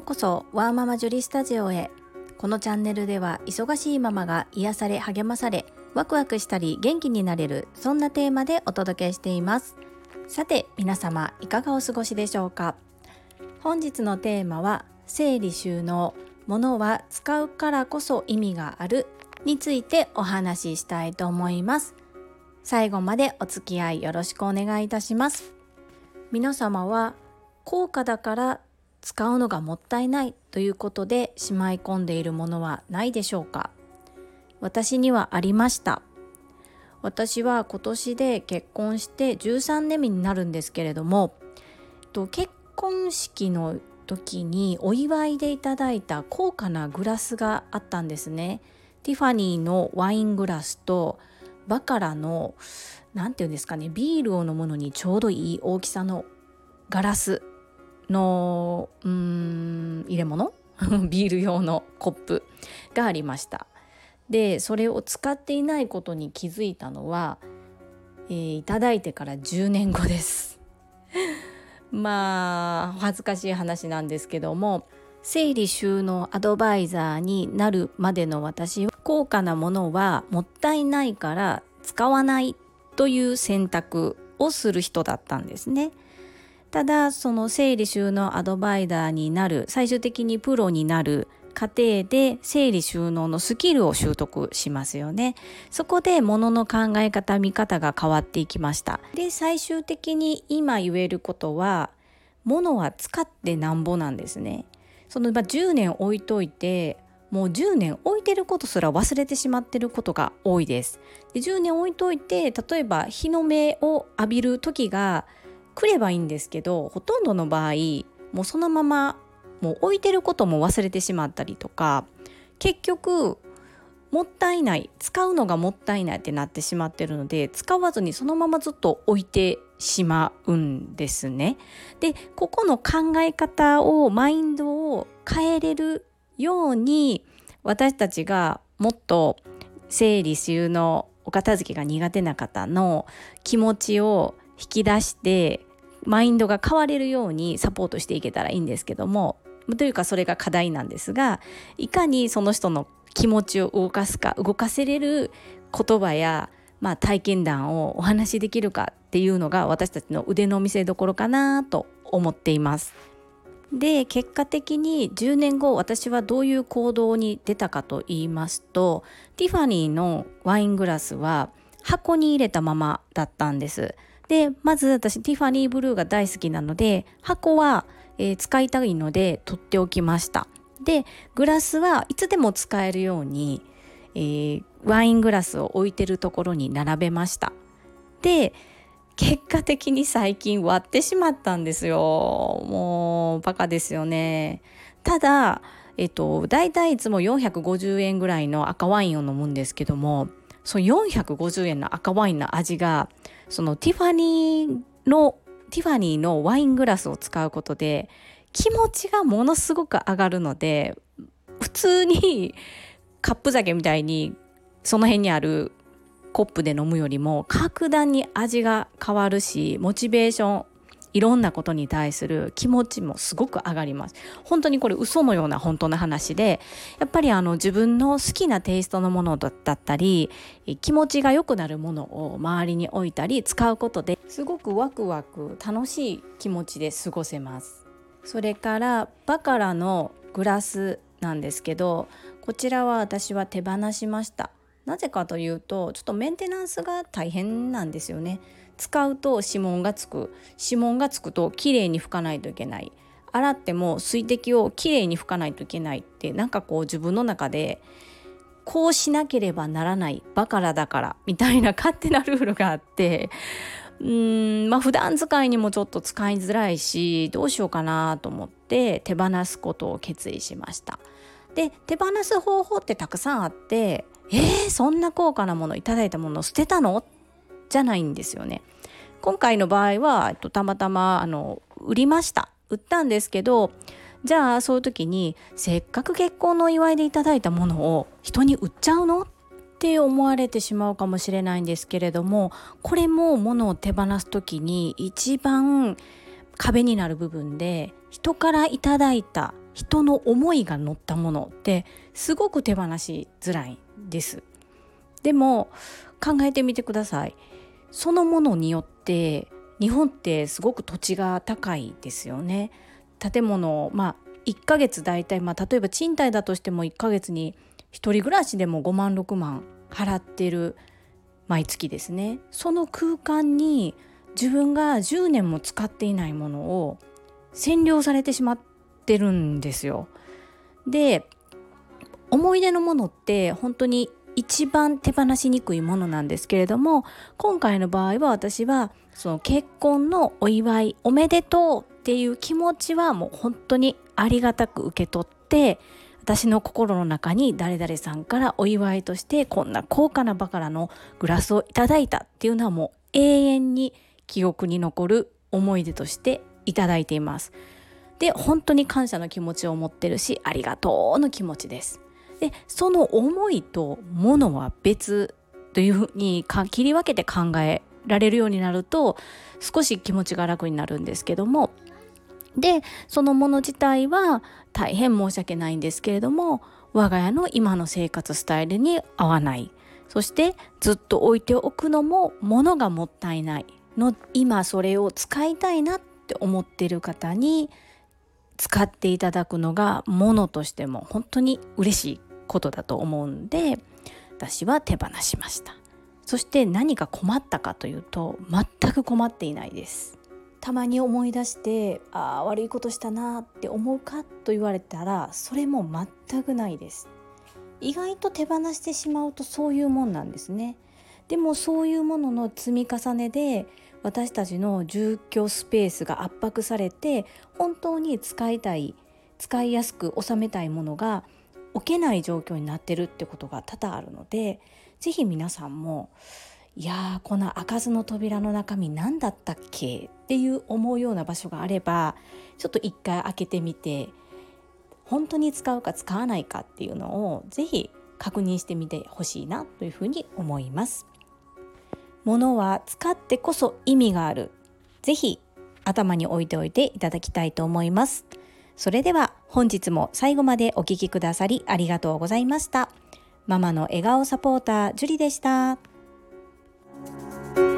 うこそワーママジュリスタジオへ。このチャンネルでは忙しいママが癒され励まされワクワクしたり元気になれるそんなテーマでお届けしています。さて皆様いかがお過ごしでしょうか？本日のテーマは整理収納物は使うからこそ意味があるについてお話ししたいと思います。最後までお付き合いよろしくお願いいたします。皆様は高価だから使うのがもったいないということでしまい込んでいるものはないでしょうか？私にはありました。私は今年で結婚して13年目になるんですけれども結婚式の時にお祝いでいただいた高価なグラスがあったんですね。ティファニーのワイングラスとバカラの何て言うんですかねビールを飲むのにちょうどいい大きさのガラス。のうん入れ物？ビール用のコップがありました。でそれを使っていないことに気づいたのは、えー、いただいてから10年後です。まあ恥ずかしい話なんですけども整理収納アドバイザーになるまでの私は高価なものはもったいないから使わないという選択をする人だったんですね。ただその整理収納アドバイザーになる最終的にプロになる過程で整理収納のスキルを習得しますよね。そこで物の考え方見方が変わっていきました。で最終的に今言えることは物は使ってなんぼなんですね。そのま10年置いといてもう10年置いてることすら忘れてしまってることが多いです。で10年置いといて例えば日の目を浴びる時が来ればいいんですけどほとんどの場合もうそのままもう置いてることも忘れてしまったりとか結局もったいない使うのがもったいないってなってしまってるので使わずにそのままずっと置いてしまうんですね。でここの考え方をマインドを変えれるように私たちがもっと整理収納お片付けが苦手な方の気持ちを引き出してマインドが変われるようにサポートしていけたらいいんですけどもというかそれが課題なんですがいかにその人の気持ちを動かすか動かせれる言葉や、まあ、体験談をお話しできるかっていうのが私たちの腕の見せ所かなと思っています。で結果的に10年後私はどういう行動に出たかと言いますとティファニーのワイングラスは箱に入れたままだったんです。でまず私ティファニーブルーが大好きなので箱は、えー、使いたいので取っておきました。でグラスはいつでも使えるように、えー、ワイングラスを置いてるところに並べました。で結果的に最近割ってしまったんですよ。もうバカですよね。ただえっと大体いつも450円ぐらいの赤ワインを飲むんですけどもその450円の赤ワインの味がそのティファニーのティファニーのワイングラスを使うことで気持ちがものすごく上がるので普通にカップ酒みたいにその辺にあるコップで飲むよりも格段に味が変わるしモチベーションいろんなことに対する気持ちもすごく上がります。本当にこれ嘘のような本当の話でやっぱりあの自分の好きなテイストのものだったり気持ちが良くなるものを周りに置いたり使うことですごくワクワク楽しい気持ちで過ごせます。それからバカラのグラスなんですけどこちらは私は手放しました。なぜかというとちょっとメンテナンスが大変なんですよね。使うと指紋がつく指紋がつくときれいに拭かないといけない洗っても水滴をきれいに拭かないといけないってなんかこう自分の中でこうしなければならないバカラだからみたいな勝手なルールがあってうーんまあ普段使いにもちょっと使いづらいしどうしようかなと思って手放すことを決意しました。で手放す方法ってたくさんあってえー、そんな高価なものいただいたもの捨てたの？じゃないんですよね。今回の場合は、えっと、たまたまあの売りました。売ったんですけどじゃあそういう時にせっかく結婚のお祝いでいただいたものを人に売っちゃうの？って思われてしまうかもしれないんですけれどもこれも物を手放す時に一番壁になる部分で人からいただいた人の思いが乗ったものってすごく手放しづらいです。でも考えてみてください。そのものによって日本ってすごく土地が高いですよね建物まあ1ヶ月大体まあ例えば賃貸だとしても1ヶ月に1人暮らしでも5万6万払ってる毎月ですねその空間に自分が10年も使っていないものを占領されてしまってるんですよ。で思い出のものって本当に一番手放しにくいものなんですけれども今回の場合は私はその結婚のお祝いおめでとうっていう気持ちはもう本当にありがたく受け取って私の心の中に誰々さんからお祝いとしてこんな高価なバカラのグラスをいただいたっていうのはもう永遠に記憶に残る思い出としていただいています。で本当に感謝の気持ちを持ってるしありがとうの気持ちです。でその思いとものは別というふうに切り分けて考えられるようになると少し気持ちが楽になるんですけども。でそのもの自体は大変申し訳ないんですけれども我が家の今の生活スタイルに合わない。そしてずっと置いておくのも物がもったいないの。今それを使いたいなって思ってる方に使っていただくのが物としても本当に嬉しい。ことだと思うんで私は手放しました。そして何か困ったかというと全く困っていないです。たまに思い出してああ悪いことしたなって思うかと言われたらそれも全くないです。意外と手放してしまうとそういうもんなんですね。でもそういうものの積み重ねで私たちの住居スペースが圧迫されて本当に使いたい使いやすく収めたいものが置けない状況になってるってことが多々あるので是非皆さんもいやーこの開かずの扉の中身何だったっけっていう思うような場所があればちょっと一回開けてみて本当に使うか使わないかっていうのを是非確認してみてほしいなというふうに思います。物は使ってこそ意味がある。是非頭に置いておいていただきたいと思います。それでは本日も最後までお聴きくださりありがとうございました。ママの笑顔サポーター、ジュリでした。you